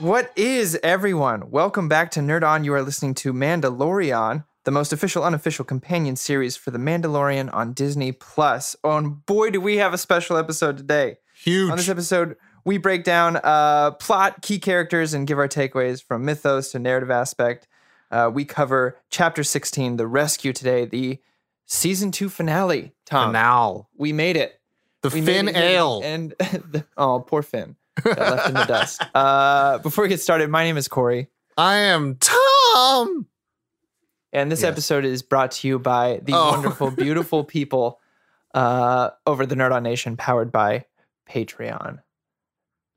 What is everyone? Welcome back to Nerd On. You are listening to Mandalorian, the most official unofficial companion series for The Mandalorian on Disney Plus. Oh, and boy, do we have a special episode today. Huge. On this episode, we break down uh, plot, key characters, and give our takeaways from mythos to narrative aspect. Uh, we cover chapter 16, The Rescue, today, the season two finale. Tom, now we made it. the We Finn it. Ale. And the, oh, poor Finn. Got left in the dust. Uh, before we get started, my name is Corey. I am Tom. And this Yes. episode is brought to you by the Oh. wonderful, beautiful people uh, over the Nerd On Nation, powered by Patreon.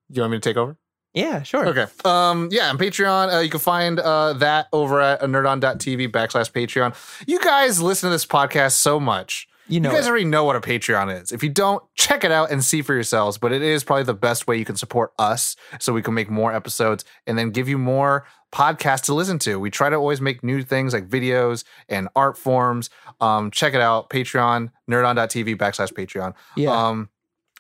You want me to take over? Yeah, sure. Okay. Um. Yeah. On Patreon, uh, you can find uh, that over at nerdon.tv backslash Patreon. You guys listen to this podcast so much. You know, you guys it. already know what a Patreon is. If you don't, check it out and see for yourselves. But it is probably the best way you can support us so we can make more episodes and then give you more podcasts to listen to. We try to always make new things like videos and art forms. Um, check it out. Patreon, nerdon.tv backslash Patreon. yeah. Um,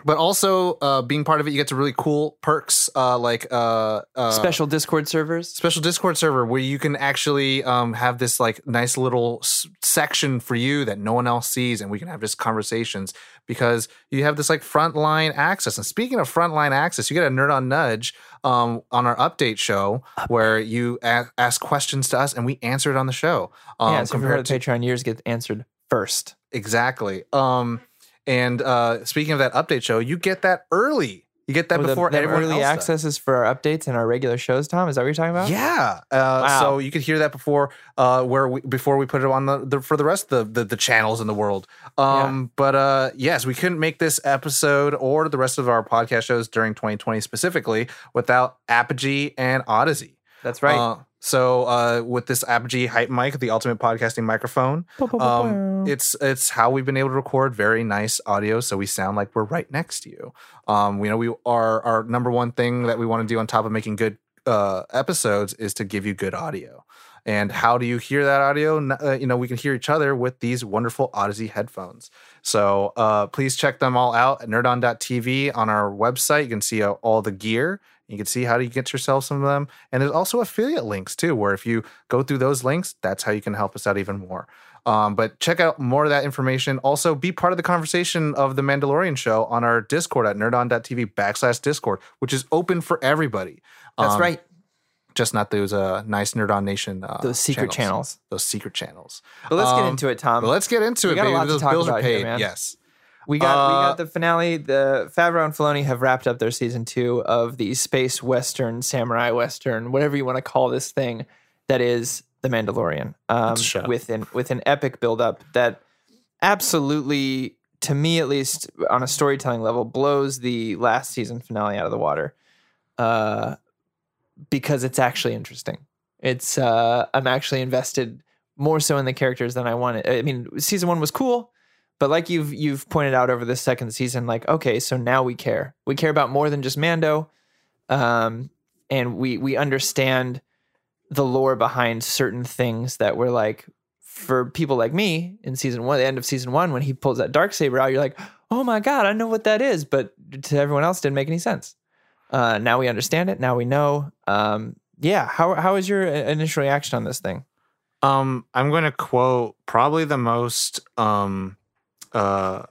but also uh, being part of it, you get to really cool perks uh, like uh, uh, Special Discord servers. special Discord server where you can actually um, have this like nice little s- section for you that no one else sees, and we can have just conversations because you have this like frontline access. And speaking of frontline access, you get a nerd on nudge um, on our update show where you a- ask questions to us and we answer it on the show. Um, yeah, so compared to Patreon, yours get answered first. Exactly. Um, and uh, speaking of that update show, you get that early. You get that Oh, before the everyone early else does. is for our updates and our regular shows, Tom. Is that what you're talking about? Yeah. Uh, Wow. So you could hear that before, uh, where we, before we put it on the, the for the rest of the, the the channels in the world. Um, but uh, yes, we couldn't make this episode or the rest of our podcast shows during 2020 specifically without Apogee and Odyssey. That's right. So uh, with this Apogee Hype Mic, the ultimate podcasting microphone, um, it's it's how we've been able to record very nice audio, so we sound like we're right next to you. Um, we know we our our number one thing that we want to do on top of making good uh, episodes is to give you good audio. And how do you hear that audio? Uh, you know, we can hear each other with these wonderful Odyssey headphones. So uh, please check them all out at nerdon.tv on our website. You can see uh, all the gear. You can see how you get yourself some of them. And there's also affiliate links too, where if you go through those links, that's how you can help us out even more. Um, but check out more of that information. Also, be part of the conversation of the Mandalorian show on our Discord at nerdon.tv backslash Discord, which is open for everybody. That's Um, right. Just not those uh, nice Nerd On Nation uh, Those secret channels. Those secret channels. But let's get um, into it, Tom. Let's get into we it, got a baby. lot to Those talk bills are about here, paid. man. yes. We got we Uh, got the finale. The Favreau and Filoni have wrapped up their season two of the space western, samurai western, whatever you want to call this thing that is the Mandalorian. Um, It's a show. with an with an epic buildup that absolutely, to me at least, on a storytelling level, blows the last season finale out of the water. Uh, because it's actually interesting. It's uh, I'm actually invested more so in the characters than I wanted. I mean, season one was cool, but like you've you've pointed out over the second season, like okay, so now we care. We care about more than just Mando, um, and we we understand the lore behind certain things that were like for people like me in season one, the end of season one, when he pulls that dark saber out, you're like, oh my god, I know what that is, but to everyone else, didn't make any sense. Uh, now we understand it. Now we know. Um, yeah. How how is your uh, initial reaction on this thing? Um, I'm going to quote probably the most um, uh,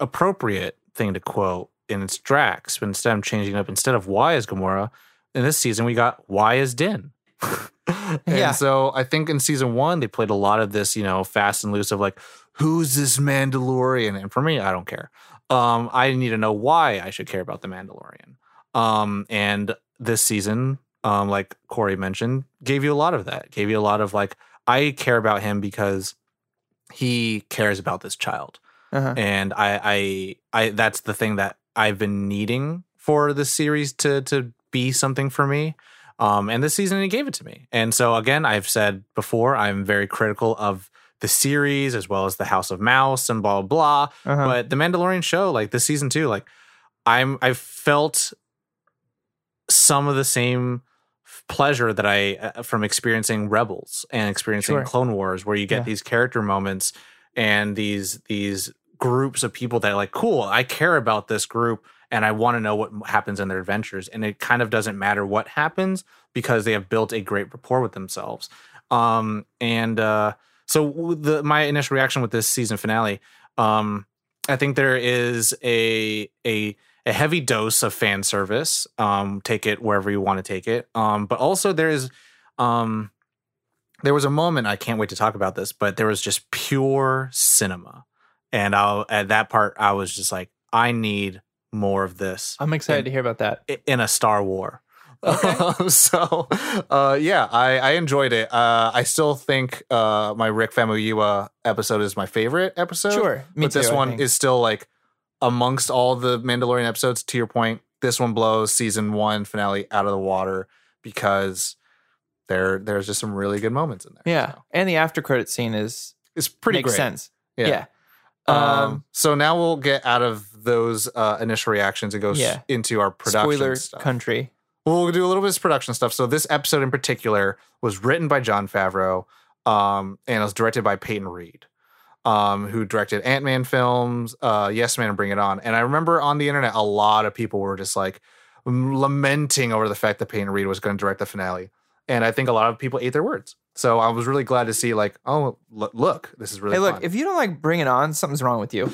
appropriate thing to quote, and it's Drax. But instead, I'm changing it up. Instead of why is Gamora in this season, we got why is Din. and Yeah. so I think in season one they played a lot of this, you know, fast and loose of like, who's this Mandalorian? And for me, I don't care. Um, I need to know why I should care about the Mandalorian. Um, and this season, um, like Corey mentioned, gave you a lot of that. Gave you a lot of like, I care about him because he cares about this child, Uh-huh. and I, I, I. That's the thing that I've been needing for the series to to be something for me. Um, and this season he gave it to me. And so again, I've said before, I'm very critical of the series as well as the House of Mouse and blah blah blah. Uh-huh. But the Mandalorian show, like this season too, like I'm I've felt some of the same pleasure that I uh, from experiencing Rebels and experiencing Sure. Clone Wars, where you get Yeah. these character moments and these these groups of people that are like, cool, I care about this group and I want to know what happens in their adventures. And it kind of doesn't matter what happens because they have built a great rapport with themselves. Um, and uh, so the my initial reaction with this season finale, um, I think there is a a a heavy dose of fan service. Um, take it wherever you want to take it. Um, but also there is um there was a moment I can't wait to talk about this, but there was just pure cinema, and I at that part I was just like, I need more of this. I'm excited in, to hear about that in a Star War. Okay. so, uh, yeah, I, I enjoyed it. Uh, I still think uh, my Rick Famuyiwa episode is my favorite episode. Sure, but this one is still like amongst all the Mandalorian episodes. To your point, this one blows season one finale out of the water because there there's just some really good moments in there. Yeah, so. and the after credit scene is is pretty makes great. sense. Yeah. yeah. Um, um, so now we'll get out of those uh, initial reactions and go yeah. into our production Spoiler stuff. country. We'll do a little bit of production stuff. So this episode in particular was written by Jon Favreau, um, and it was directed by Peyton Reed, um, who directed Ant Man films, uh, Yes Man, and Bring It On. And I remember on the internet, a lot of people were just like lamenting over the fact that Peyton Reed was going to direct the finale and I think a lot of people ate their words. So I was really glad to see, like, oh, look, look this is really. Hey, look, fun. if you don't like Bring It On, something's wrong with you.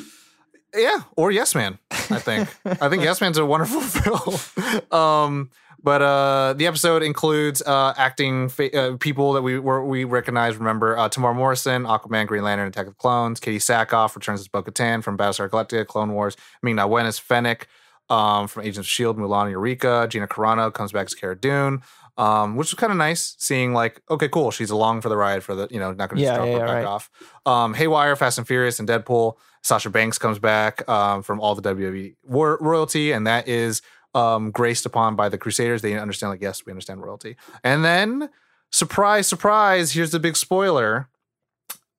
Yeah, or Yes Man. I think I think Yes Man's a wonderful film. um, but uh, the episode includes uh, acting fa- uh, people that we were, we recognize. Remember, uh, Temuera Morrison, Aquaman, Green Lantern, Attack of the Clones. Katee Sackhoff returns as Bo-Katan from Battlestar Galactica, Clone Wars. Ming-Na Wen as Fennec um, from Agents of Shield. Mulan Eureka. Gina Carano comes back as Cara Dune um, which was kind of nice seeing like, okay, cool, she's along for the ride for the, you know, not going to yeah, drop yeah, her yeah, back right. off. Um, Haywire, Fast and Furious, and Deadpool. Sasha Banks comes back um, from all the WWE war- royalty, and that is um, graced upon by the Crusaders. They understand, like, yes, we understand royalty. And then, surprise, surprise, here's the big spoiler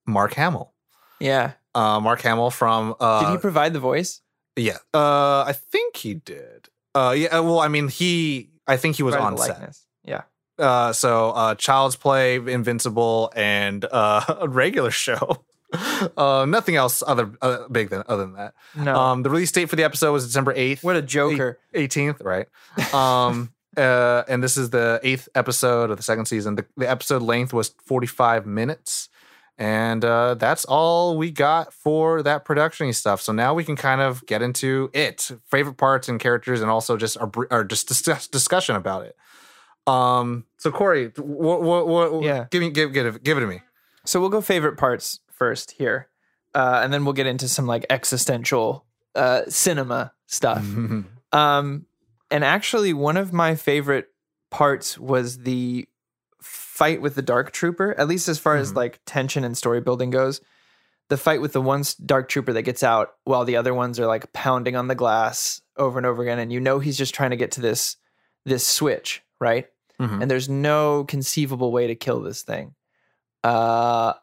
Mark Hamill. Yeah. Uh, Mark Hamill from. Uh, did he provide the voice? Yeah. Uh, I think he did. Uh, yeah. Well, I mean, he. I think he was on set. Yeah. Uh, so uh, Child's Play, Invincible, and uh, a regular show. uh, nothing else other uh, big than other than that. No. Um, the release date for the episode was December eighth. What a joker! Eighteenth, right? Um, uh, and this is the eighth episode of the second season. The, the episode length was forty five minutes. And uh, that's all we got for that production stuff. So now we can kind of get into it, favorite parts and characters, and also just our, our just discuss, discussion about it. Um. So Corey, what what what? Yeah. Give me give give it give it to me. So we'll go favorite parts first here, uh, and then we'll get into some like existential uh, cinema stuff. um, and actually, one of my favorite parts was the fight with the Dark Trooper. At least as far mm-hmm. as like tension and story building goes, the fight with the one Dark Trooper that gets out while the other ones are like pounding on the glass over and over again, and you know he's just trying to get to this this switch, right? Mm-hmm. and there's no conceivable way to kill this thing. Uh,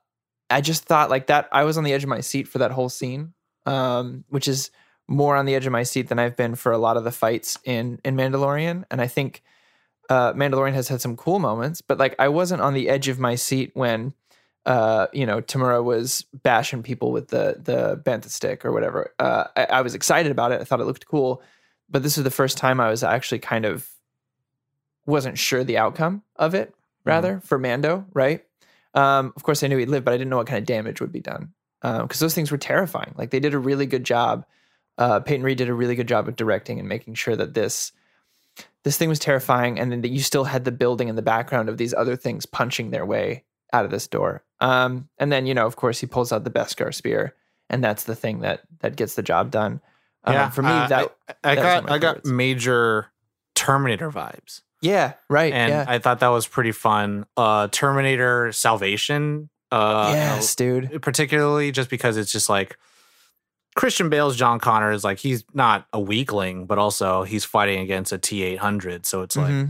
I just thought like that. I was on the edge of my seat for that whole scene, um, which is more on the edge of my seat than I've been for a lot of the fights in in Mandalorian. And I think uh, Mandalorian has had some cool moments, but like I wasn't on the edge of my seat when uh, you know Temuera was bashing people with the the bentha stick or whatever. Uh, I, I was excited about it. I thought it looked cool, but this is the first time I was actually kind of wasn't sure the outcome of it, mm-hmm. rather, mm-hmm. for Mando, right? Um, of course, I knew he'd live, but I didn't know what kind of damage would be done because um, those things were terrifying. Like they did a really good job. Uh, Peyton Reed did a really good job of directing and making sure that this this thing was terrifying, and then that you still had the building in the background of these other things punching their way out of this door. Um, and then you know, of course, he pulls out the Beskar spear, and that's the thing that that gets the job done. Um, yeah, for me, uh, that I, I that got I got major Terminator vibes. Yeah, right. And yeah. I thought that was pretty fun. Uh Terminator Salvation. Uh yes, dude. Particularly just because it's just like Christian Bale's John Connor is like he's not a weakling, but also he's fighting against a T eight hundred. So it's mm-hmm. like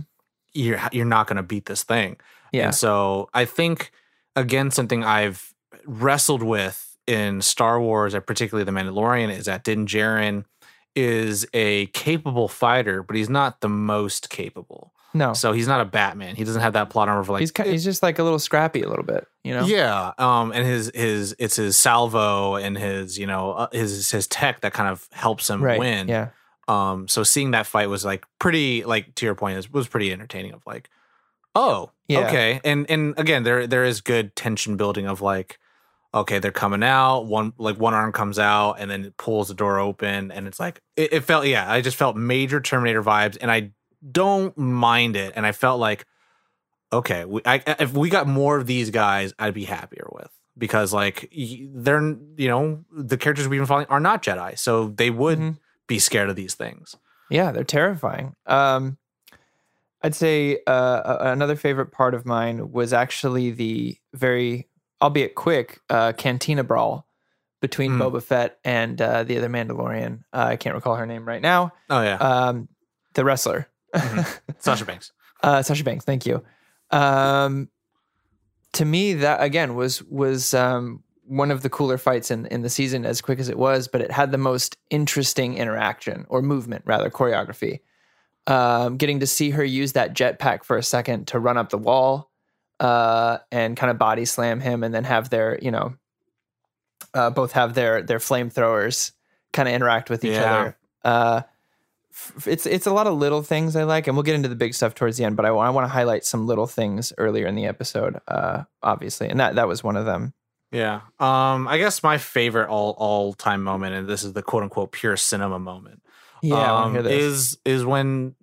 you're you're not gonna beat this thing. Yeah. And so I think again something I've wrestled with in Star Wars, and particularly The Mandalorian, is that Din Djarin is a capable fighter, but he's not the most capable. No. So he's not a Batman. He doesn't have that plot armor for like he's he's just like a little scrappy a little bit, you know. Yeah. Um. And his his it's his salvo and his you know uh, his his tech that kind of helps him right. win. Yeah. Um, so seeing that fight was like pretty, like to your point, is was pretty entertaining. Of like, oh, Yeah. okay, and and again, there there is good tension building of like, okay, they're coming out. One like one arm comes out, and then it pulls the door open, and it's like it, it felt, yeah, I just felt major Terminator vibes, and I don't mind it, and I felt like, okay, we, I, if we got more of these guys, I'd be happier with because like they're you know the characters we've been following are not Jedi, so they would Mhm. be scared of these things. Yeah, they're terrifying. Um, I'd say uh, another favorite part of mine was actually the very, albeit quick, uh, cantina brawl between Mm. Boba Fett and uh, the other Mandalorian. Uh, I can't recall her name right now. Oh yeah, Um, the wrestler, Sasha Banks. uh, Sasha Banks. Thank you. Um, to me, that again was was um, one of the cooler fights in in the season, as quick as it was, but it had the most interesting interaction or movement, rather choreography. Um, getting to see her use that jetpack for a second to run up the wall uh, and kind of body slam him, and then have their you know uh, both have their their flamethrowers kind of interact with each Yeah. other. It's it's a lot of little things I like, and we'll get into the big stuff towards the end. But I, want to highlight some little things earlier in the episode, uh, obviously, and that that was one of them. Yeah. Um, I guess my favorite all all time moment, and this is the quote unquote pure cinema moment, Yeah, um, is is when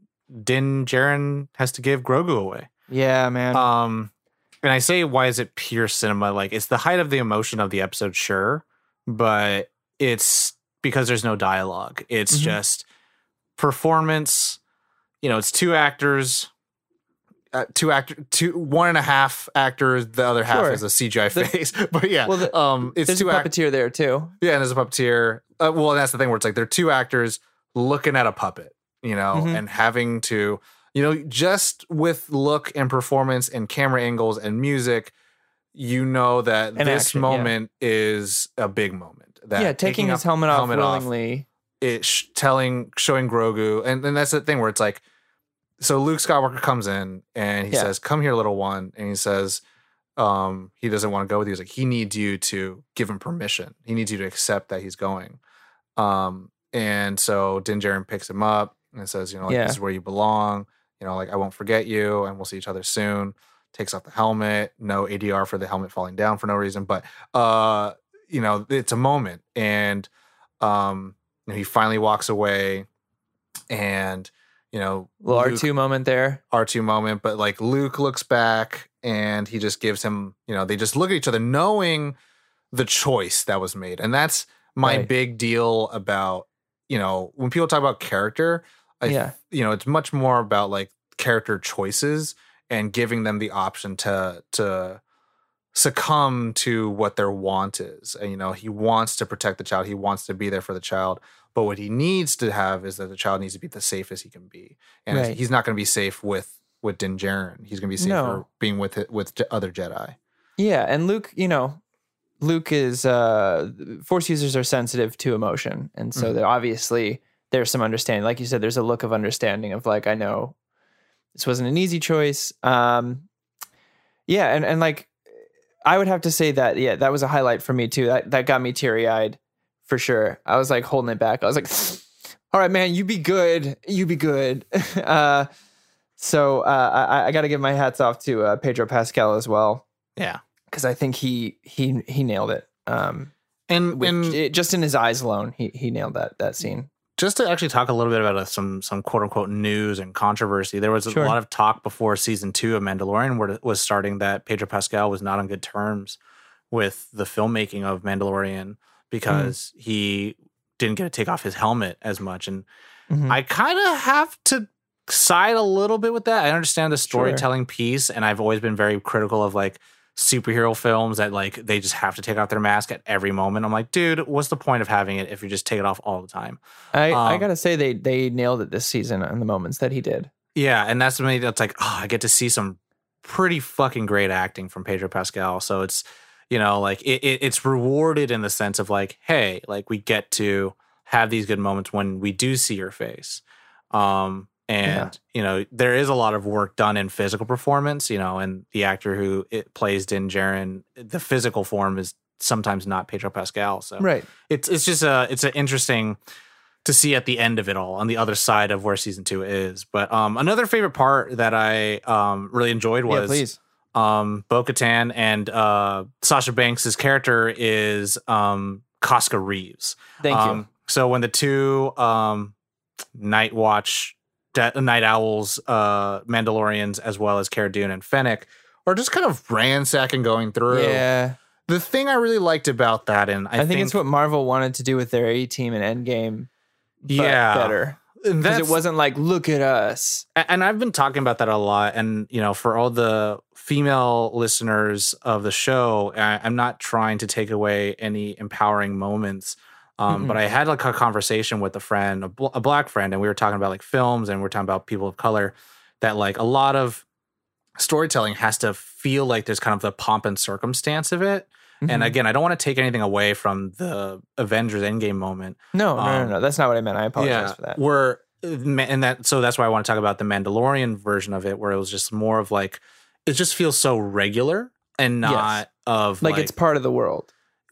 Din Djarin has to give Grogu away. yeah, man. Um, and I say, why is it pure cinema? Like, it's the height of the emotion of the episode, sure, but it's because there's no dialogue. It's Mhm. just performance. You know, it's two actors, uh, two actor, two one and a half actors. The other half Sure. is a CGI The- face. But yeah, Well, the- um, it's There's a two actors. puppeteer there too. Yeah, and there's a puppeteer. Uh, well, that's the thing where it's like they're two actors looking at a puppet, you know, Mhm. and having to, you know, just with look and performance and camera angles and music, you know that And this action, yeah. moment is a big moment. That yeah, taking his helmet off helmet off, willingly. It sh- telling showing Grogu, and and that's the thing where it's like, so Luke Skywalker comes in and he Yeah. says, "Come here, little one," and he says, um, he doesn't want to go with you. He's like, he needs you to give him permission. He needs you to accept that he's going. Um, and so Din Djarin picks him up and says, you know, like, Yeah. this is where you belong. You know, like I won't forget you, and we'll see each other soon. Takes off the helmet. No ADR for the helmet falling down for no reason, but uh, you know, it's a moment, and um, he finally walks away, and you know, Little Luke- R two moment there. R2 moment, but like Luke looks back and he just gives him, you know, they just look at each other knowing the choice that was made. And that's my Right. big deal about, you know, when people talk about character, I, Yeah. you know, it's much more about like character choices and giving them the option to to succumb to what their want is. And you know, he wants to protect the child, he wants to be there for the child. But what he needs to have is that the child needs to be the safest he can be, and Right. he's not going to be safe with with Din Djarin. He's going to be safer No. being with it with other Jedi. Yeah, and Luke, you know, Luke is uh force users are sensitive to emotion. And so Mhm. there obviously there's some understanding. Like you said, there's a look of understanding of like, I know this wasn't an easy choice. Um yeah, and, and like I would have to say that, yeah, that was a highlight for me too. That that got me teary eyed for sure. I was like holding it back. I was like, all right, man, you be good. You be good. uh so uh, I, I got to give my hats off to uh, Pedro Pascal as well Yeah, because I think he he he nailed it. Um, and with, and it- just in his eyes alone, he he nailed that that scene. Just to actually talk a little bit about uh, some some quote unquote news and controversy, there was a lot of talk before season two of Mandalorian where it was starting that Pedro Pascal was not on good terms with the filmmaking of Mandalorian because he didn't get to take off his helmet as much, and Mhm. I kind of have to side a little bit with that. I understand the storytelling piece, and I've always been very critical of like superhero films that like they just have to take off their mask at every moment. I'm like, dude, what's the point of having it if you just take it off all the time? I I um, gotta say they they nailed it this season on the moments that he did. Yeah, and that's me. That's like, oh, I get to see some pretty fucking great acting from Pedro Pascal. So it's, you know, like it, it, it's rewarded in the sense of like, hey, like we get to have these good moments when we do see your face. Um, and you know, there is a lot of work done in physical performance. You know, and the actor who it plays Din Djarin, the physical form is sometimes not Pedro Pascal. So Right. it's it's just a it's an interesting to see at the end of it all on the other side of where season two is. But um, another favorite part that I um, really enjoyed Yeah, was please. um, Bo Katan and uh, Sasha Banks' character is um, Koska Reeves. Thank um, you. So when the two um, Night Watch, De- Night Owls, uh, Mandalorians, as well as Cara Dune and Fennec, are just kind of ransacking going through. Yeah, The thing I really liked about that, and I, I, think, it's what Marvel wanted to do with their A team and Endgame. Yeah, better because it wasn't like look at us. And I've been talking about that a lot. And you know, for all the female listeners of the show, I'm not trying to take away any empowering moments. Um, Mm-mm. but I had like a conversation with a friend, a, bl- a black friend, and we were talking about like films, and we are talking about people of color. That like a lot of storytelling has to feel like there's kind of the pomp and circumstance of it. And Mhm. again, I don't want to take anything away from the Avengers Endgame moment. no, no, no, um, no, that's not what I meant. I apologize for that. Where and that so that's why I want to talk about the Mandalorian version of it, where it was just more of like it just feels so regular and Yes. not of Like, like, it's part of the world.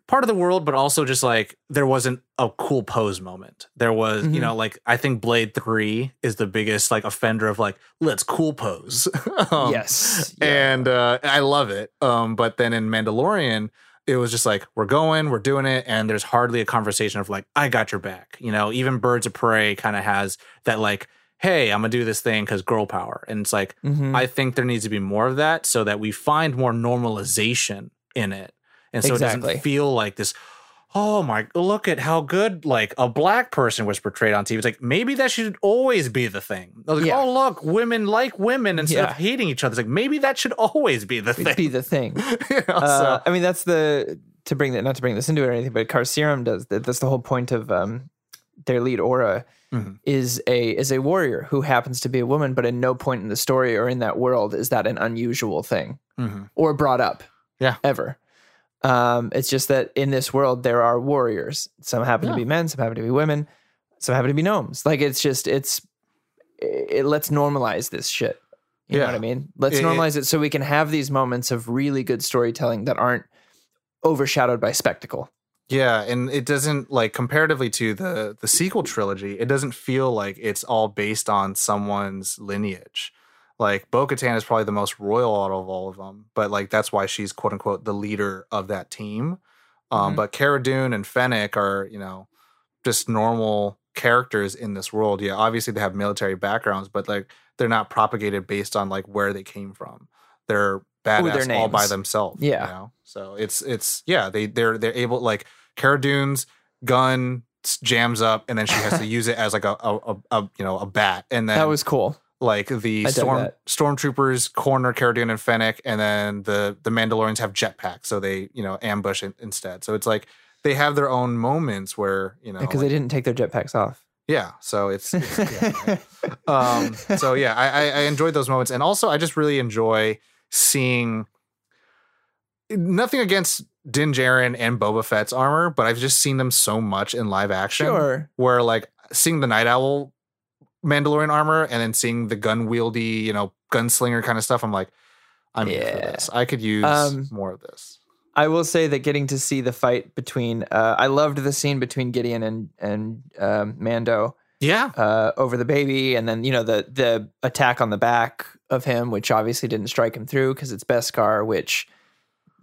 Part of the world, but also just like there wasn't a cool pose moment. There was, Mhm. you know, like I think Blade Three is the biggest like offender of like let's cool pose. Um, yes, yeah. and uh, I love it. Um, but then in Mandalorian, it was just like we're going, we're doing it, and there's hardly a conversation of like I got your back. You know, even Birds of Prey kind of has that like, hey, I'm gonna do this thing because girl power, and it's like Mhm. I think there needs to be more of that so that we find more normalization in it, and so it doesn't feel like this. Oh my! Look at how good like a black person was portrayed on TV. It's like maybe that should always be the thing. Like, Yeah. oh look, women like women instead Yeah. of hating each other. It's like maybe that should always be the thing. be the thing. You know, Uh, so- I mean, that's the to bring that not to bring this into it or anything, but Carcerum does that. That's the whole point of um, their lead aura Mhm. is a is a warrior who happens to be a woman, but in no point in the story or in that world is that an unusual thing Mhm. or brought up. Yeah. ever. Um, it's just that in this world there are warriors. Some happen Yeah. to be men, some happen to be women, some happen to be gnomes. Like it's just it's it, let's normalize this shit. You know Yeah. what I mean? Let's It- it- normalize it so we can have these moments of really good storytelling that aren't overshadowed by spectacle. Yeah, and it doesn't like comparatively to the the sequel trilogy, it doesn't feel like it's all based on someone's lineage. Like Bo Katan is probably the most royal out of all of them, but like that's why she's quote unquote the leader of that team. Um, Mhm. But Cara Dune and Fennec are, you know, just normal characters in this world. Yeah, obviously they have military backgrounds, but like they're not propagated based on like where they came from. They're badass their all by themselves. Yeah. You know? So it's it's yeah, they they're they're able like Cara Dune's gun jams up and then she has to use it as like a, a, a, a you know a bat and then that was cool. Like the storm that. stormtroopers corner Cara Dune and Fennec and then the the Mandalorians have jetpacks so they you know ambush in, instead so it's like they have their own moments where you know Because like- they didn't take their jetpacks off. yeah so it's, it's yeah, um so yeah I, I i enjoyed those moments and also i just really enjoy seeing nothing against din Djarin and boba fett's armor but i've just seen them so much in live action Sure. where like seeing the night owl mandalorian armor and then seeing the gun wieldy you know gunslinger kind of stuff i'm like i'm here for this. I could use Um, more of this. I will say that getting to see the fight between uh, I loved the scene between Gideon and and um, Mando yeah. uh, over the baby, and then you know the the attack on the back of him, which obviously didn't strike him through because it's Beskar, which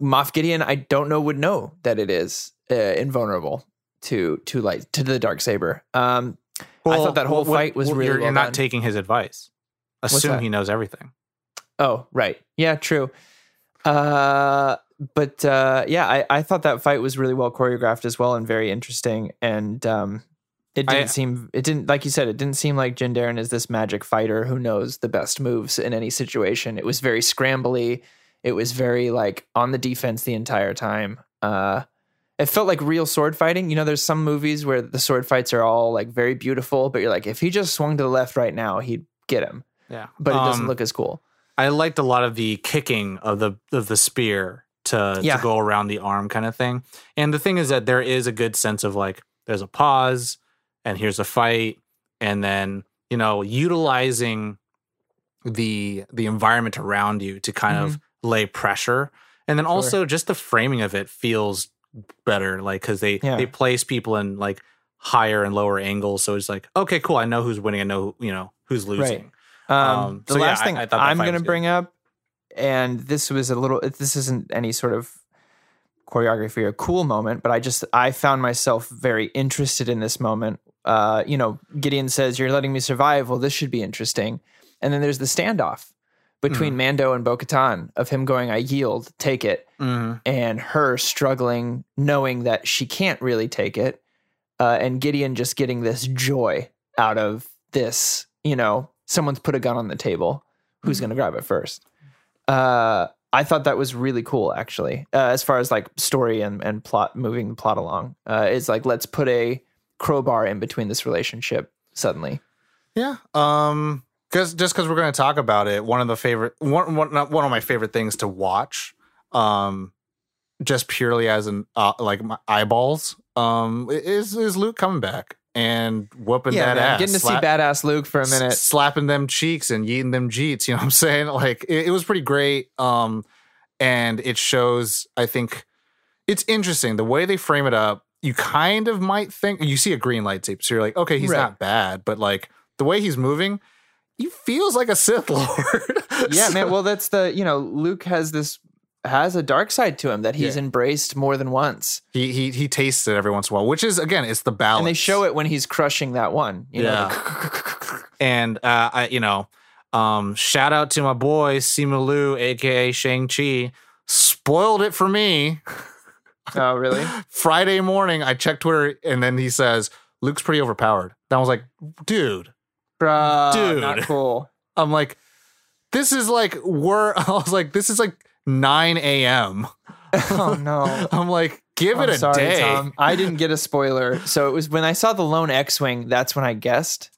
Moff Gideon I don't know would know that it is uh, invulnerable to to light to the dark saber. Um, I thought that whole fight was what- really you're, well you're not taking his advice assume he knows everything Oh, right. Yeah, true. Uh, but uh, yeah, I, I thought that fight was really well choreographed as well and very interesting. And um, it didn't I- seem, it didn't, like you said, it didn't seem like Din Djarin is this magic fighter who knows the best moves in any situation. It was very scrambly. It was very like on the defense the entire time. Uh, it felt like real sword fighting. You know, there's some movies where the sword fights are all like very beautiful, but you're like, if he just swung to the left right now, he'd get him. yeah But it doesn't Um, look as cool. I liked a lot of the kicking of the of the spear to, Yeah. to go around the arm kind of thing. And the thing is that there is a good sense of like there's a pause and here's a fight and then you know utilizing the the environment around you to kind of lay pressure. And then Mm-hmm. Sure. also just the framing of it feels better like cuz they Yeah. they place people in like higher and lower angles. So it's like, okay, cool. I know who's winning. I know you know who's losing. Um, Um, the so last I- thing I I, am going to was good. bring up, and this was a little. This isn't any sort of choreography or cool moment, but I just I found myself very interested in this moment. Uh, you know, Gideon says, "You're letting me survive." Well, this should be interesting. And then there's the standoff between Mm. Mando and Bo-Katan of him going, "I yield, take it," Mhm. and her struggling, knowing that she can't really take it, uh, and Gideon just getting this joy out of this. You know, someone's put a gun on the table. Who's going to grab it first? Uh, I thought that was really cool, actually. Uh, as far as like story and and plot, moving the plot along, uh, it's like let's put a crowbar in between this relationship. Suddenly, Yeah. Um cuz just cuz we're going to talk about it, one of the favorite one one not one of my favorite things to watch um just purely as an uh, like my eyeballs um is is Luke coming back and whooping yeah, that man, ass. getting to slap- see badass Luke for a minute. s- slapping them cheeks and eating them jeets, you know what I'm saying? Like it, it was pretty great um and it shows I think it's interesting the way they frame it up. You kind of might think you see a green lightsaber, so you're like, okay, he's Right. not bad, but like the way he's moving, he feels like a Sith Lord. yeah, So- man. Well, that's the you know Luke has this has a dark side to him that he's Yeah. embraced more than once, he he he tastes it every once in a while, which is again, it's the balance. and they show it when he's crushing that one. You know, and uh, I, you know, um, shout out to my boy Simu Liu, aka Shang Chi, spoiled it for me. oh really? Friday morning, I checked Twitter, and then he says Luke's pretty overpowered. Then I was like, dude, Bruh, Dude. not cool. I'm like, this is like we're. I was like, this is like 9 a.m. Oh no. I'm like, give it I'm a sorry, day. Tom. I didn't get a spoiler, so it was when I saw the lone X-wing. That's when I guessed.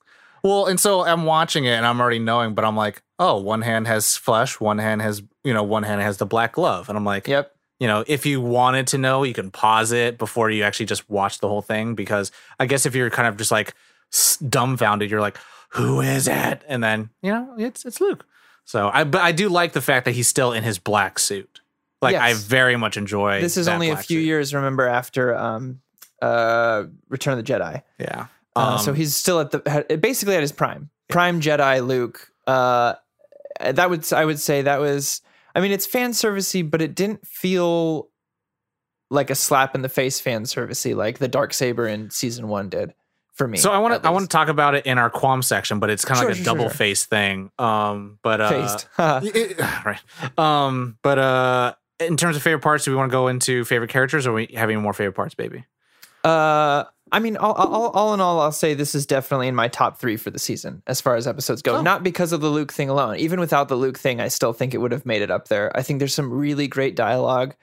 Well, and so I'm watching it and I'm already knowing, but I'm like, oh, one hand has flesh, one hand has, you know, one hand has the black glove. And I'm like, Yep. you know, if you wanted to know, you can pause it before you actually just watch the whole thing. Because I guess if you're kind of just like dumbfounded, you're like, who is it? And then, you know, it's it's Luke. So I but I do like the fact that he's still in his black suit. Like I very much enjoy This is only a few suit. years. Remember after um, uh, Return of the Jedi. Yeah. Uh, so Um, he's still at the basically at his prime, prime Jedi Luke. Uh, that would I would say that was. I mean, it's fan servicey, but it didn't feel like a slap in the face fan servicey like the dark saber in season one did for me. So I want to I want to talk about it in our qualm section, but it's kind of Sure, like a sure, double sure. face thing. Um, but uh, faced. it- right. Um, but uh, in terms of favorite parts, do we want to go into favorite characters, or we have any more favorite parts, baby? Uh, I mean, all, all, all in all, I'll say this is definitely in my top three for the season as far as episodes go. Oh. Not because of the Luke thing alone. Even without the Luke thing, I still think it would have made it up there. I think there's some really great dialogue.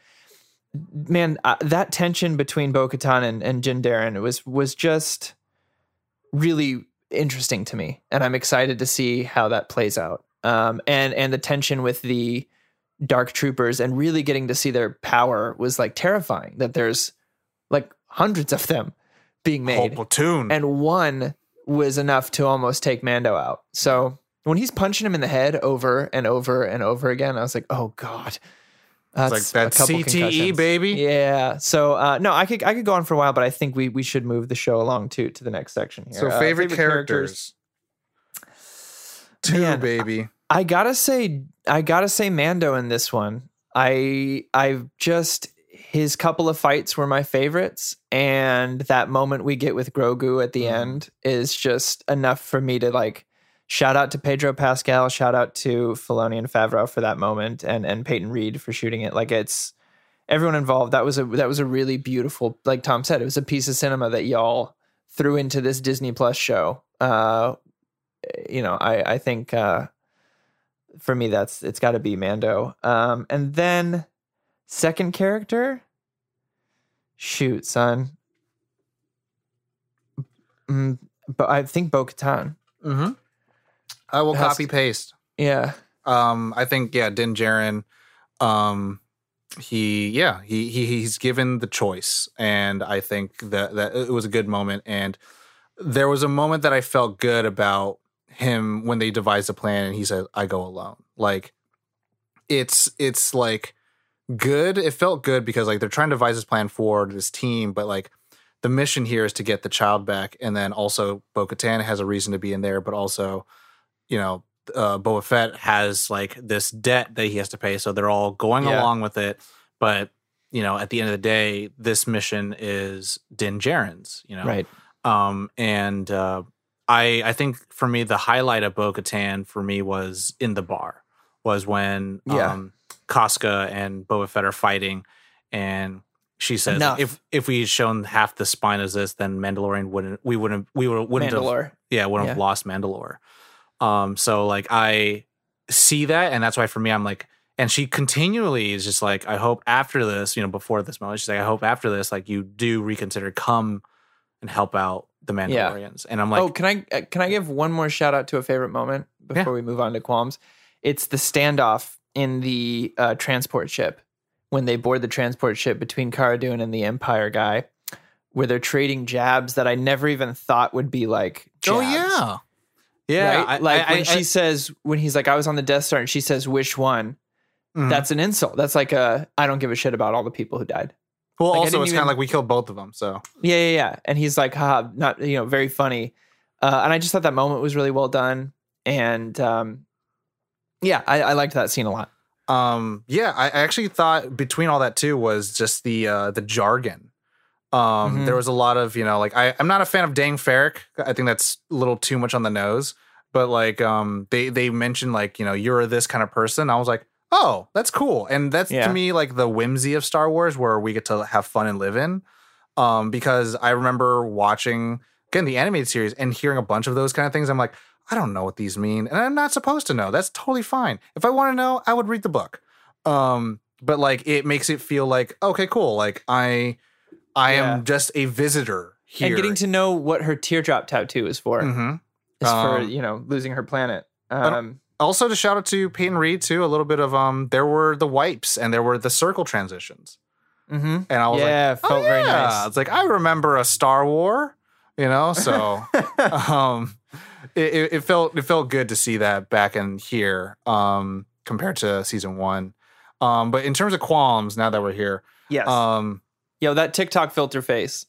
Man, uh, that tension between Bo-Katan and, and Din Djarin was was just really interesting to me, and I'm excited to see how that plays out. Um, and and the tension with the dark troopers and really getting to see their power was like terrifying. That there's like hundreds of them being made, Whole platoon. and one was enough to almost take Mando out. So when he's punching him in the head over and over and over again, I was like, oh god, that's like that CTE, concussions. baby. Yeah. So uh, no, I could I could go on for a while, but I think we we should move the show along to to the next section here. So Uh, favorite, characters. Two, Man, baby. I gotta say, I gotta say, Mando in this one. I I've just his couple of fights were my favorites, and that moment we get with Grogu at the Mhm. end is just enough for me to like shout out to Pedro Pascal, shout out to Filoni and Favreau for that moment, and and Peyton Reed for shooting it. Like it's everyone involved. That was a that was a really beautiful, like Tom said, it was a piece of cinema that y'all threw into this Disney Plus show. Uh, you know, I I think. uh for me that's it's got to be Mando. Um, and then second character, shoot, son. Mm, but I think Bo-Katan. Mm-hmm. I will has copy paste. Yeah, Um, I think yeah, Din Djarin. Um, he yeah he, he he's given the choice, and I think that that it was a good moment. And there was a moment that I felt good about him when they devised a plan, and he said, "I go alone." Like it's it's like good. It felt good because like they're trying to devise this plan for this team, but like the mission here is to get the child back, and then also Bo Katan has a reason to be in there, but also, you know, uh, Boba Fett has like this debt that he has to pay, so they're all going Yeah. along with it. But you know, at the end of the day, this mission is Din Djarin's. You know, Right. um, and uh, I I think for me the highlight of Bo Katan for me was in the bar was when Yeah. um, Koska and Boba Fett are fighting, and she says Enough. if if we had shown half the spine as this, then Mandalorian wouldn't we wouldn't we would wouldn't have Mandalore. yeah wouldn't have lost Mandalore. Um, so like I see that, and that's why for me I'm like. And she continually is just like, I hope after this, you know, before this moment, she's like, I hope after this, like, you do reconsider, come and help out the Yeah. Mandalorians. And I'm like, oh, can I uh, can I give one more shout out to a favorite moment before we move on to qualms? It's the standoff in the uh, transport ship when they board the transport ship between Cara Dune and the Empire guy, where they're trading jabs that I never even thought would be like. oh yeah, yeah. right? I- like I- when I- she says when he's like I was on the Death Star and she says which one. Mhm. That's an insult. That's like a I don't give a shit about all the people who died. well. like, also, it's kind of like we killed both of them. So Yeah, yeah, yeah. And he's like, haha, not, you know, very funny. Uh, and I just thought that moment was really well done. And um, yeah, I, I liked that scene a lot. um yeah i I actually thought between all that too was just the uh the jargon um Mhm. there was a lot of you know like I, i'm not a fan of Dank Farrik. i think that's a little too much on the nose but like um they they mentioned like you know you're this kind of person i was like oh that's cool and that's Yeah. to me like the whimsy of star wars where we get to have fun and live in um because i remember watching again the animated series and hearing a bunch of those kind of things i'm like I don't know what these mean, and I'm not supposed to know. That's totally fine. If I want to know, I would read the book. Um, but like it makes it feel like okay, cool. Like I, I Yeah. am just a visitor here. And getting to know what her teardrop tattoo is for Mhm. is for, Um, you know, losing her planet. Um, Also, to shout out to Peyton Reed too. A little bit of um, there were the wipes and there were the circle transitions, mhm. and I was Yeah, like, felt oh, very yeah. nice. It's like I remember a Star War, you know. So um it, it, it felt it felt good to see that back in here um compared to season one um but in terms of qualms now that we're here yes. um Yo, that TikTok filter face.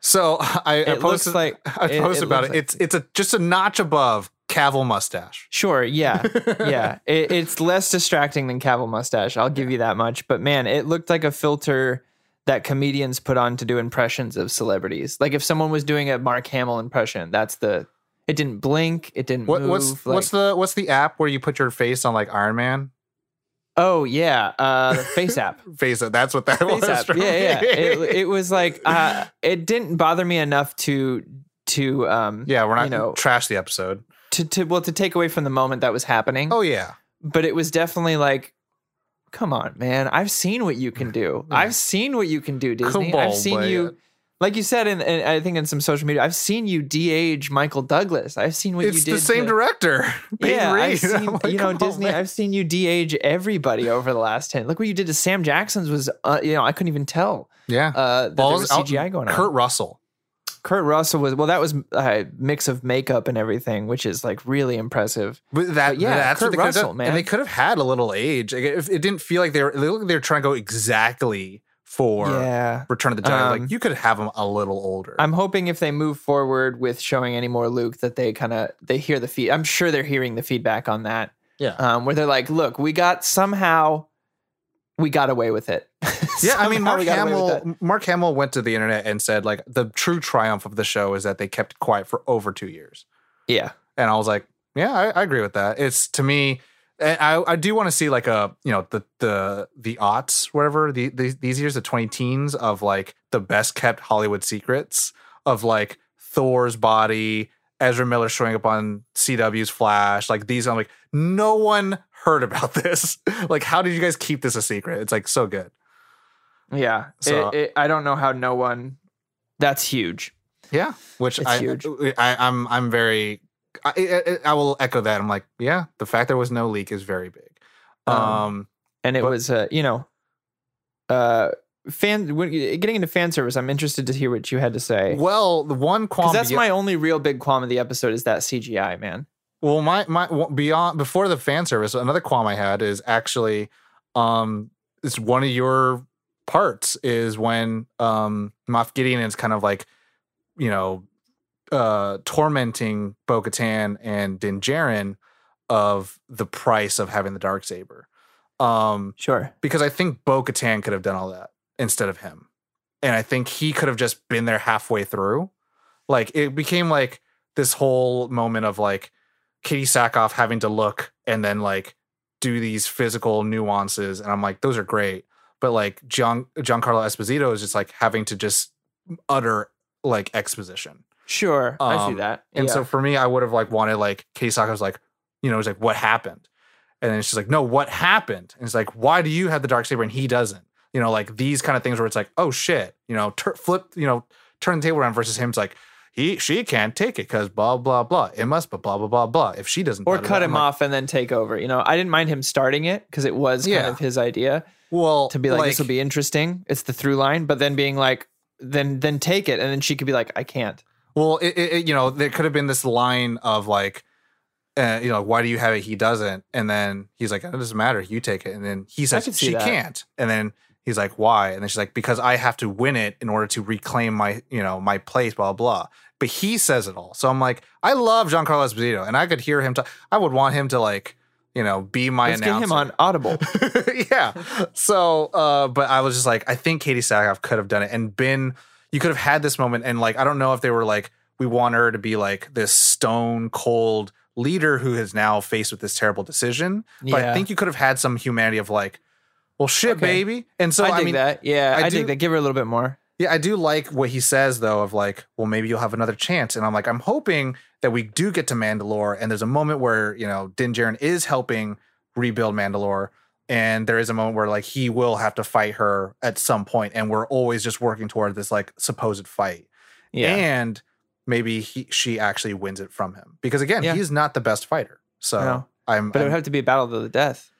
so i, I It posted like- i it- posted it about it like- it's it's a just a notch above cavill mustache Sure. Yeah. yeah. It, it's less distracting than Cavill mustache. I'll give you that much. But man, it looked like a filter that comedians put on to do impressions of celebrities. Like if someone was doing a Mark Hamill impression, that's the. It didn't blink. It didn't what, move. what's like- what's the what's the app where you put your face on like iron man Oh yeah, uh, Face app. face that's what that Face was app. Yeah, yeah. It, it was like uh, it didn't bother me enough to to um yeah we're not you know- trash the episode. to to well to take away from the moment that was happening. oh yeah. But it was definitely like come on man. I've seen what you can do. I've seen what you can do disney. Come i've seen you like you said in, in i think in some social media i've seen you de-age michael douglas i've seen what it's you did It's the same to- director yeah, Reed. I've seen, like, you know, come on, Disney. I've seen you de-age everybody over the last ten. Look what you did to Sam Jackson's. Was uh, you know I couldn't even tell yeah uh, that there Balls was out- CGI going on. Kurt Russell Kurt Russell was well. That was a mix of makeup and everything, which is like really impressive. But that, But yeah, that's Kurt what they Russell, man. And they could have had a little age. Like, if it didn't feel like they were, it looked like they were trying to go exactly for yeah, Return of the Jedi. Um, like you could have them a little older. I'm hoping if they move forward with showing any more Luke, that they kind of they hear the feed. I'm sure they're hearing the feedback on that. yeah. Um, where they're like, "Look, we got somehow, we got away with it." yeah, I mean, Mark we got away with that. Hamill. Mark Hamill went to the internet and said like the true triumph of the show is that they kept quiet for over two years. Yeah, And I was like, yeah, I, I agree with that. It's to me, and I, I do want to see like a you know the the the aughts whatever the, the these years the twenty teens of like the best kept Hollywood secrets of like Thor's body, Ezra Miller showing up on CW's Flash, like these. I'm like, no one heard about this. like, how did you guys keep this a secret? It's like so good. yeah. So- It- it- I don't know how no one. That's huge. Yeah, which It's I, huge. I I'm I'm very. I, I, I will echo that. I'm like, yeah, the fact there was no leak is very big. Um, um and it But- was uh, you know uh fan when, getting into fan service i'm interested to hear what you had to say Well, the one qualm. because that's my only real big qualm of the episode is that cgi man well, my my beyond before the fan service. Another qualm I had is actually, um, it's one of your parts is when um Moff Gideon is kind of like, you know, uh tormenting Bo Katan and Din Djarin of the price of having the dark saber. Um Sure. because I think Bo Katan could have done all that instead of him. And I think he could have just been there halfway through. Like it became like this whole moment of like Kitty Sackhoff having to look and then like do these physical nuances. And I'm like, those are great. But like John Giancarlo Esposito is just like having to just utter like exposition. Sure. I see Um, that. And Yeah. so for me, I would have like wanted like Sackhoff's like, you know, it's like, what happened? And then she's like, no, what happened? And it's like, why do you have the dark saber and he doesn't? You know, like these kind of things where it's like, oh shit, you know, tur flip, you know, turn the table around versus him. It's like he she can't take it because blah blah blah. It must, but blah blah blah blah. If she doesn't, or cut him like, off and then take over. You know, I didn't mind him starting it because it was kind Yeah. of his idea Well, to be like, this will be interesting. It's the through line, but then being like, then then take it, and then she could be like, I can't. Well, it, it, you know, there could have been this line of like, uh, you know, why do you have it? He doesn't, and then he's like, it doesn't matter. You take it, and then he says see she that. can't, and then he's like, why? And then she's like, because I have to win it in order to reclaim my, you know, my place, blah blah. But he says it all, so I'm like, I love Giancarlo Esposito, and I could hear him. talk. I would want him to like, you know, be my Let's get announcer. him on Audible. yeah. So, uh, but I was just like, I think Katee Sackhoff could have done it and been, you could have had this moment. And like, I don't know if they were like, we want her to be like this stone cold leader who is now faced with this terrible decision. But I think you could have had some humanity of like, well, shit, Okay. baby. And so, I I, dig mean, that. Yeah, I I, do- dig that. Give her a little bit more. yeah, I do like what he says though of like, well, maybe you'll have another chance. And I'm like, I'm hoping that we do get to Mandalore and there's a moment where, you know, Din Djarin is helping rebuild Mandalore. And there is a moment where like he will have to fight her at some point, and we're always just working toward this like supposed fight. Yeah. And maybe he she actually wins it from him. Because again, Yeah. he's not the best fighter. So No. I'm, but it would have to be a battle to the death.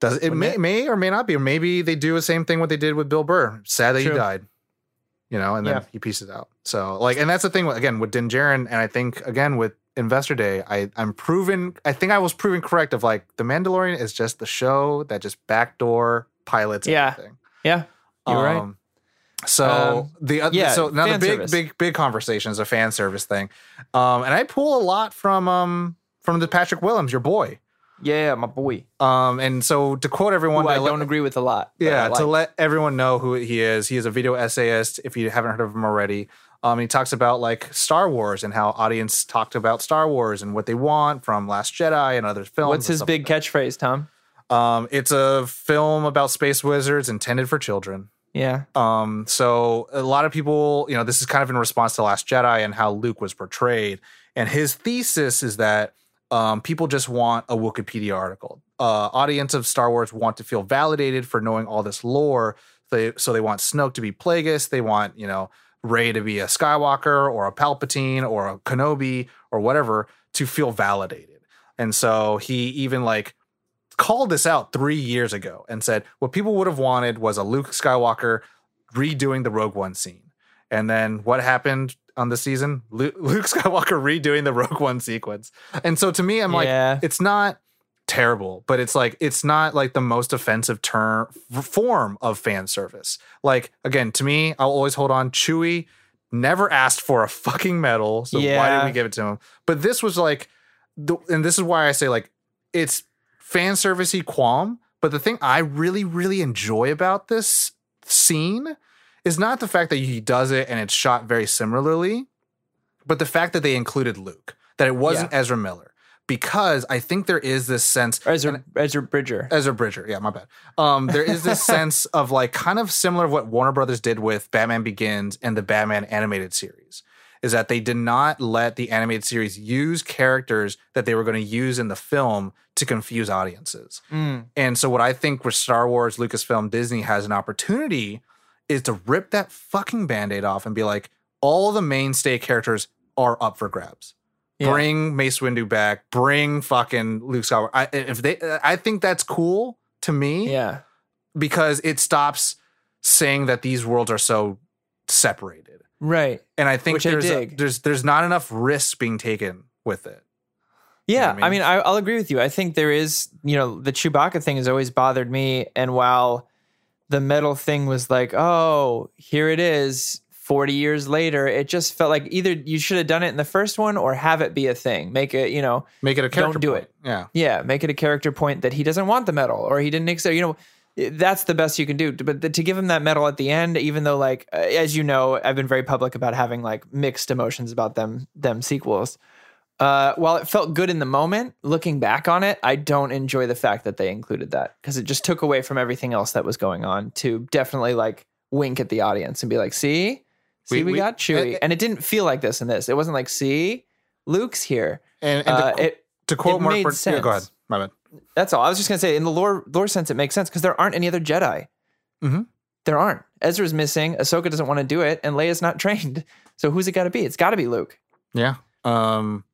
does it may, it? may or may not be, maybe they do the same thing what they did with Bill Burr. Sad that True. he died, you know, and then Yeah. he pieces out. So like, and that's the thing again with Din Djarin, and I think again with Investor Day, I I'm proven. I think I was proven correct of like the Mandalorian is just the show that just backdoor pilots Yeah. everything. Yeah. You're right. Um, So Um, the other, yeah, so now the big service. big big conversation is a fan service thing, um, and I pull a lot from um from the Patrick Willems, your boy. Yeah, my boy. Um, and so to quote everyone, Who I to don't agree with a lot. yeah, I to let everyone know who he is. He is a video essayist. If you haven't heard of him already, um, he talks about like Star Wars and how audience talked about Star Wars and what they want from Last Jedi and other films. What's his big like catchphrase, Tom? Um, it's a film about space wizards intended for children. Yeah. Um, so a lot of people, you know, this is kind of in response to Last Jedi and how Luke was portrayed. And his thesis is that um, people just want a Wikipedia article. Uh, audience of Star Wars want to feel validated for knowing all this lore. They, so they want Snoke to be Plagueis. They want, you know, Rey to be a Skywalker or a Palpatine or a Kenobi or whatever to feel validated. And so he even like called this out three years ago and said what people would have wanted was a Luke Skywalker redoing the Rogue One scene. And then what happened on the season? Luke, Skywalker redoing the Rogue One sequence. And so to me, I'm like, Yeah. it's not terrible, but it's like it's not like the most offensive term form of fan service. Like again, to me, I'll always hold on. Chewie never asked for a fucking medal, so why did we give it to him? But this was like, the, and this is why I say like it's fan servicey qualm. But the thing I really, really enjoy about this scene is not the fact that he does it and it's shot very similarly, but the fact that they included Luke, that it wasn't Ezra Miller. Because I think there is this sense Ezra, Ezra Bridger. Ezra Bridger, yeah, my bad. Um, there is this sense of like kind of similar to what Warner Brothers did with Batman Begins and the Batman animated series, is that they did not let the animated series use characters that they were going to use in the film to confuse audiences. Mm. And so, what I think with Star Wars, Lucasfilm, Disney has an opportunity is to rip that fucking band aid off and be like, all the mainstay characters are up for grabs. Yeah. Bring Mace Windu back. Bring fucking Luke Skywalker. I, if they, I think that's cool to me Yeah. because it stops saying that these worlds are so separated. Right. And I think Which there's dig. there's there's not enough risk being taken with it. know Yeah, what I I mean, I, I'll agree with you. I think there is, you know, the Chewbacca thing has always bothered me, and while the metal thing was like, oh, here it is. 40 years later, it just felt like either you should have done it in the first one or have it be a thing. Make it, you know, Make it a character. Don't do point. it. Yeah. yeah, make it a character point that he doesn't want the medal or he didn't accept, you know, that's the best you can do. But to give him that medal at the end, even though, like, uh, as you know, I've been very public about having like mixed emotions about them, them sequels. Uh, while it felt good in the moment, looking back on it, I don't enjoy the fact that they included that because it just took away from everything else that was going on to definitely like wink at the audience and be like, see, see, We- we, we- got Chewie. uh, and it didn't feel like this in this. It wasn't like, see, Luke's here. And, and Uh, to, it, to quote it Mark, made Bur- yeah, go ahead. My bad. that's all. I was just gonna say, in the lore lore sense, it makes sense because there aren't any other Jedi. Mhm. There aren't. Ezra's missing. Ahsoka doesn't want to do it, and Leia's not trained. So who's it got to be? It's got to be Luke. Yeah. Um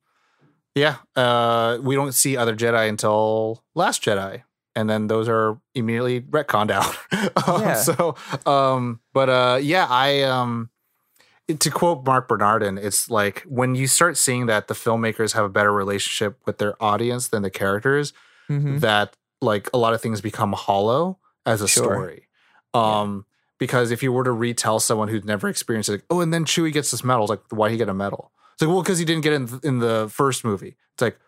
yeah. Uh we don't see other Jedi until Last Jedi. And then those are immediately retconned out. Um, Yeah. So um but uh yeah, I um to quote Mark Bernardin, it's like when you start seeing that the filmmakers have a better relationship with their audience than the characters, Mhm. that like a lot of things become hollow as a Sure. story. Um, because if you were to retell someone who'd never experienced it, like, oh, and then Chewie gets this medal, it's like, why he get a medal? It's like, well, because he didn't get it in, th- in the first movie. It's like,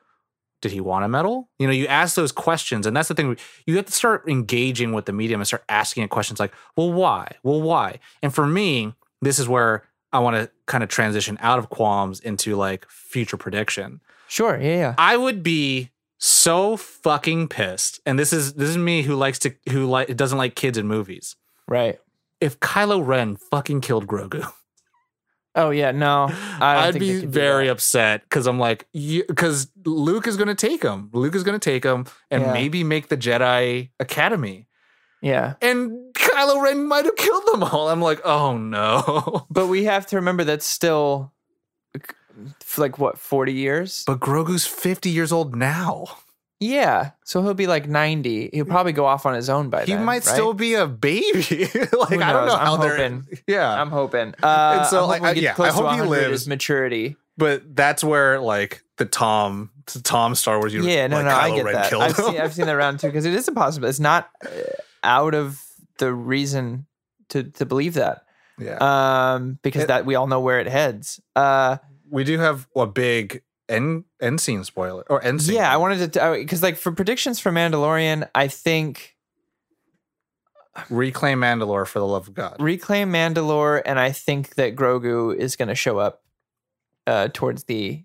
did he want a medal? You know, you ask those questions, and that's the thing. You have to start engaging with the medium and start asking it questions like, well, why? Well, why? And for me, this is where I want to kind of transition out of qualms into like future prediction. Sure. Yeah. Yeah. I would be so fucking pissed. And this is this is me who likes to who like doesn't like kids in movies. Right. If Kylo Ren fucking killed Grogu, Oh yeah. No. I I'd be they could do very upset because I'm like, because Luke is going to take him. Luke is going to take him and Yeah. maybe make the Jedi Academy. Yeah. And Kylo Ren might have killed them all. I'm like, oh no. But we have to remember that's still like what forty years. But Grogu's 50 years old now. Yeah. So he'll be like ninety. He'll probably go off on his own by He then. He might right? still be a baby. like I don't know I'm how they're. hoping. Yeah. I'm hoping. Uh, And so, I'm like, I- yeah, I hope he lives. maturity. But that's where like the Tom, the Tom Star Wars universe. Yeah, no, like, no, I get Ren that. I've seen, I've seen that round too because it is impossible. It's not uh, out of the reason to to believe that, yeah, um, because It- that we all know where it heads. Uh, we do have a big end end scene spoiler or end scene. yeah, I wanted to because like for predictions for Mandalorian, I think reclaim Mandalore for the love of God. reclaim Mandalore, and I think that Grogu is going to show up uh, towards the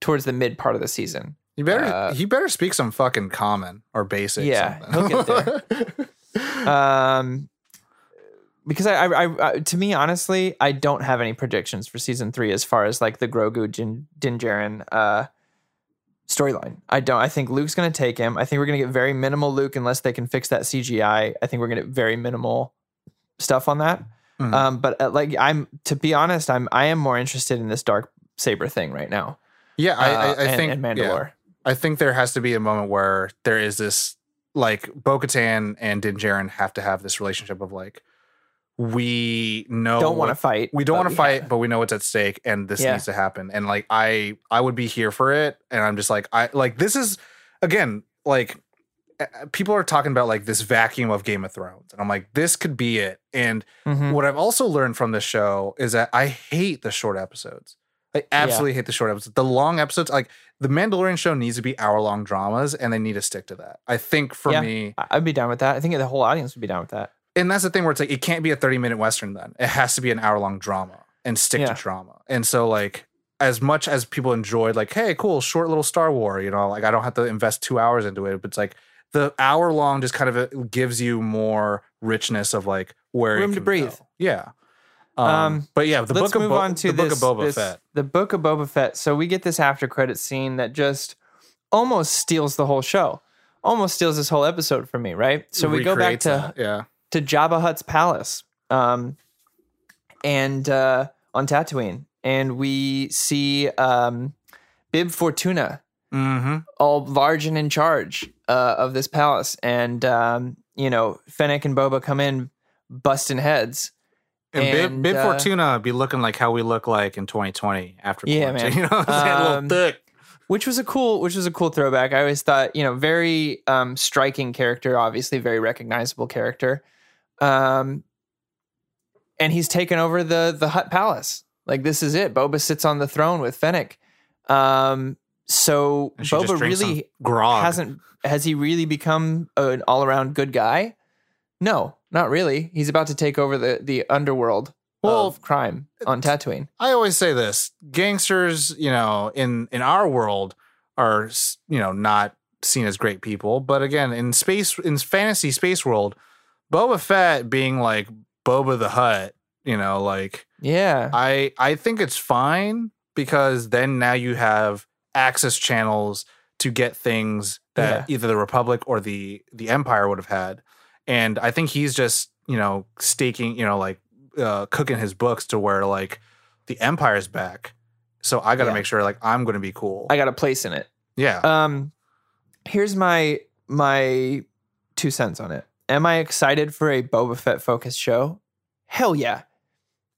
towards the mid part of the season. You better uh, he better speak some fucking common or basic. Yeah, something. he'll get um because I, I, I to me honestly i don't have any predictions for season three as far as like the grogu Din, Din Djarin, uh storyline. I don't i think luke's gonna take him. I think we're gonna get very minimal luke unless they can fix that cgi i. Think we're gonna get very minimal stuff on that. Mhm. um but uh, like i'm to be honest i'm i am more interested in this dark saber thing right now. Yeah, I, I, uh, I and- think and yeah. I think there has to be a moment where there is this like Bo Katan and Din Djarin have to have this relationship of like we know don't want to fight we don't want to fight, but we know what's at stake and this Yeah. needs to happen. And like I I would be here for it. And I'm just like, I like this is again, like people are talking about like this vacuum of Game of Thrones. And I'm like, this could be it. And Mhm. what I've also learned from this show is that I hate the short episodes. I absolutely hate the short episodes. The long episodes, like the Mandalorian show needs to be hour long dramas and they need to stick to that. I think for Yeah. me, i'd be down with that i think the whole audience would be down with that and that's the thing where it's like it can't be a 30 minute western then it has to be an hour long drama and stick Yeah. to drama and so like as much as people enjoyed like hey cool short little star war you know like i don't have to invest two hours into it but it's like the hour long just kind of uh, gives you more richness of like where Room to breathe. go. yeah um, Um, but yeah the Let's book of move Bo- on to the book of boba this- fett The book of Boba Fett. So we get this after credit scene that just almost steals the whole show. Almost steals this whole episode from me, right? So we go back to yeah to Jabba Hutt's palace, um, and uh, on Tatooine, and we see um, Bib Fortuna mm-hmm all large and in charge uh, of this palace, and um, you know Fennec and Boba come in busting heads. And, Bib, And, Bib uh, Fortuna be looking like how we look like in 2020 after Yeah, quarantine. man. You know what I'm saying? A Um, little thick. which was a cool which was a cool throwback i always thought you know very um striking character obviously very recognizable character Um, and he's taken over the the Hutt Palace. Like this is it. Boba sits on the throne with Fennec. Um, so Boba really grog. hasn't has he really become an all around good guy? No, not really. He's about to take over the the underworld Well, of crime on Tatooine. I always say this: gangsters, you know, in in our world are you know not seen as great people, but again, in space in fantasy space world, Boba Fett being like Boba the Hutt, you know, like Yeah, I I think it's fine because then now you have access channels to get things that either the Republic or the the Empire would have had, and I think he's just you know staking you know like uh, cooking his books to where like the Empire's back, so I got to Yeah. make sure like I'm going to be cool. I got a place in it. yeah, Um, here's my my two cents on it. Am I excited for a Boba Fett focused show? Hell yeah.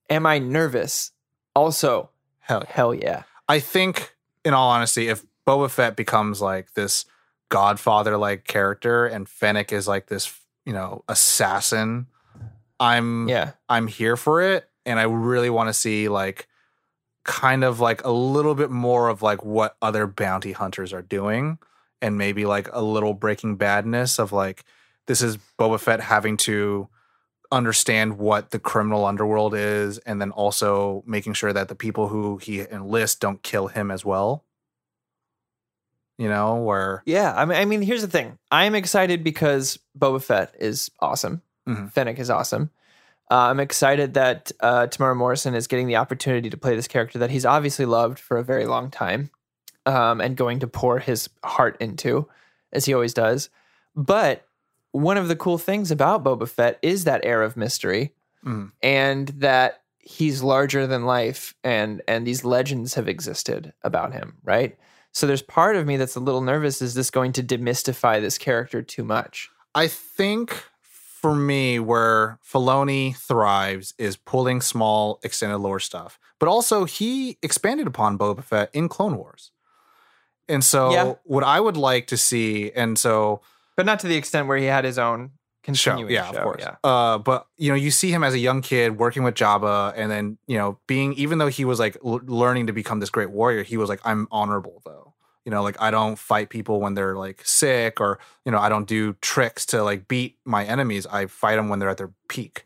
Am I nervous? Also, hell yeah. hell yeah. I think, in all honesty, if Boba Fett becomes like this Godfather like character and Fennec is like this, you know, assassin, I'm Yeah. I'm here for it, and I really want to see like kind of like a little bit more of like what other bounty hunters are doing, and maybe like a little Breaking Badness of like this is Boba Fett having to understand what the criminal underworld is, and then also making sure that the people who he enlists don't kill him as well. You know, where Yeah. I mean, I mean, here's the thing. I'm excited because Boba Fett is awesome. Mhm. Fennec is awesome. Uh, I'm excited that uh, Temuera Morrison is getting the opportunity to play this character that he's obviously loved for a very long time um, and going to pour his heart into, as he always does. But one of the cool things about Boba Fett is that air of mystery Mhm. and that he's larger than life and and these legends have existed about him, right? So there's part of me that's a little nervous is this going to demystify this character too much? I think for me, where Filoni thrives is pulling small extended lore stuff, but also he expanded upon Boba Fett in Clone Wars. And so, Yeah. what I would like to see, and so But not to the extent where he had his own show, yeah, show, of course. Yeah. Uh, but you know, you see him as a young kid working with Jabba, and then you know, being even though he was like l- learning to become this great warrior, he was like, I'm honorable though. You know, like I don't fight people when they're like sick, or you know, I don't do tricks to like beat my enemies. I fight them when they're at their peak.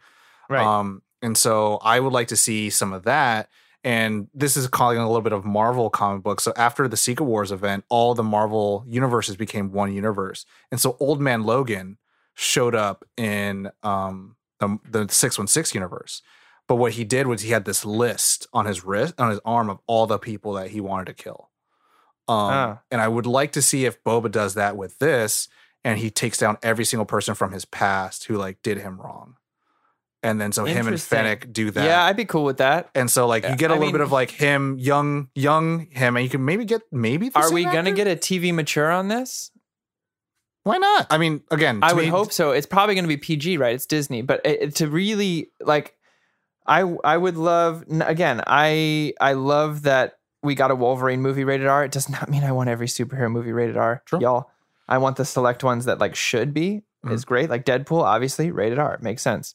Right. Um, and so I would like to see some of that. And this is calling a little bit of Marvel comic books. So after the Secret Wars event, all the Marvel universes became one universe. And so Old Man Logan showed up in um, the, the 616 universe. But what he did was he had this list on his wrist, on his arm of all the people that he wanted to kill. Um, Ah. And I would like to see if Boba does that with this and he takes down every single person from his past who like did him wrong. And then so him and Fennec do that. yeah, I'd be cool with that. And so like you get a I little mean- bit of like him, young, young him, and you can maybe get maybe. The Are we gonna get a TV mature on this? Why not? I mean, again, I would me- hope so. It's probably going to be PG, right? It's Disney, but it, it- to really like, I I would love again. I I love that we got a Wolverine movie rated R. It does not mean I want every superhero movie rated R, Sure. y'all. I want the select ones that like should be. Mm-hmm. Is great. Like Deadpool, obviously rated R. It makes sense.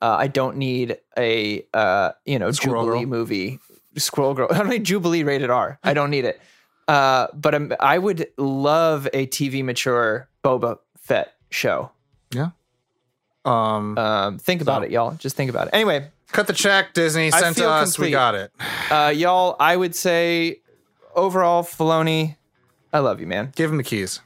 Uh, I don't need a uh, you know Squirrel Jubilee Girl. movie. Squirrel Girl. I don't need Jubilee rated R. I don't need it. Uh, but i I would love a TV mature Boba Fett show. um, Um, think about So- it, y'all. Just think about it. Anyway, cut the check, Disney. I Send to us. We got it. uh, y'all, I would say overall, Filoni, I love you, man. Give him the keys.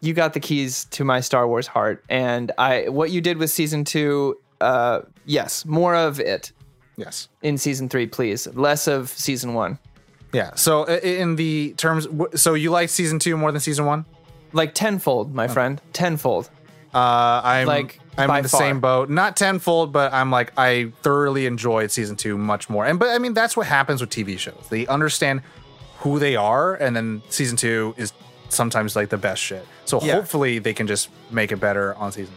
You got the keys to my Star Wars heart, and I what you did with season two. Uh, yes, more of it Yes. in season three, please. Less of season one. Yeah. So in the terms, so you like season two more than season one? Like tenfold, my friend. Tenfold. Uh, I'm Like, I'm in the far. same boat. Not tenfold, but I'm like I thoroughly enjoyed season two much more. And but I mean that's what happens with TV shows. They understand who they are, and then season two is sometimes like the best shit. So Yeah. hopefully they can just make it better on season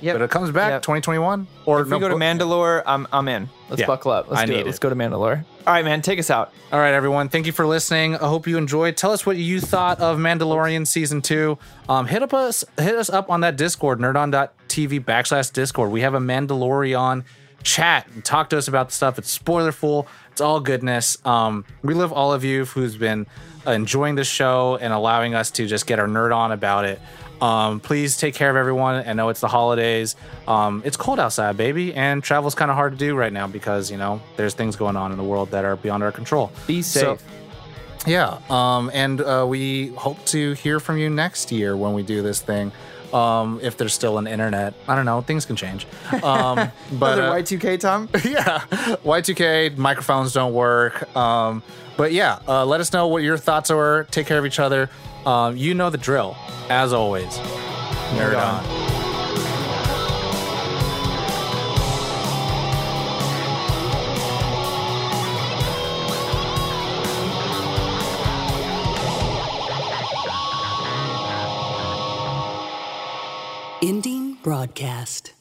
Yep. but it comes back Yep. 2021 or If we go to Mandalore, I'm I'm in. Let's Yeah, buckle up. Let's I do need it. Let's go to Mandalore. All right, man. Take us out. All right, everyone. Thank you for listening. I hope you enjoyed. Tell us what you thought of Mandalorian season two. Um, hit up us, hit us up on that Discord, nerdon dot backslash discord. We have a Mandalorian chat and talk to us about the stuff. It's spoilerful. It's all goodness. Um, we love all of you who's been enjoying the show and allowing us to just get our nerd on about it. Um, please take care of everyone. I know it's the holidays. Um, it's cold outside, baby, and travel's kind of hard to do right now because you know there's things going on in the world that are beyond our control. Be safe. So, yeah, um, and uh, we hope to hear from you next year when we do this thing. Um, if there's still an internet, I don't know. Things can change. Um, but uh, Y2K, Tom? yeah, Y2K microphones don't work. Um, but yeah, uh, let us know what your thoughts are. Take care of each other. Um, you know the drill. As always, nerd, Nerd on. on. Ending broadcast.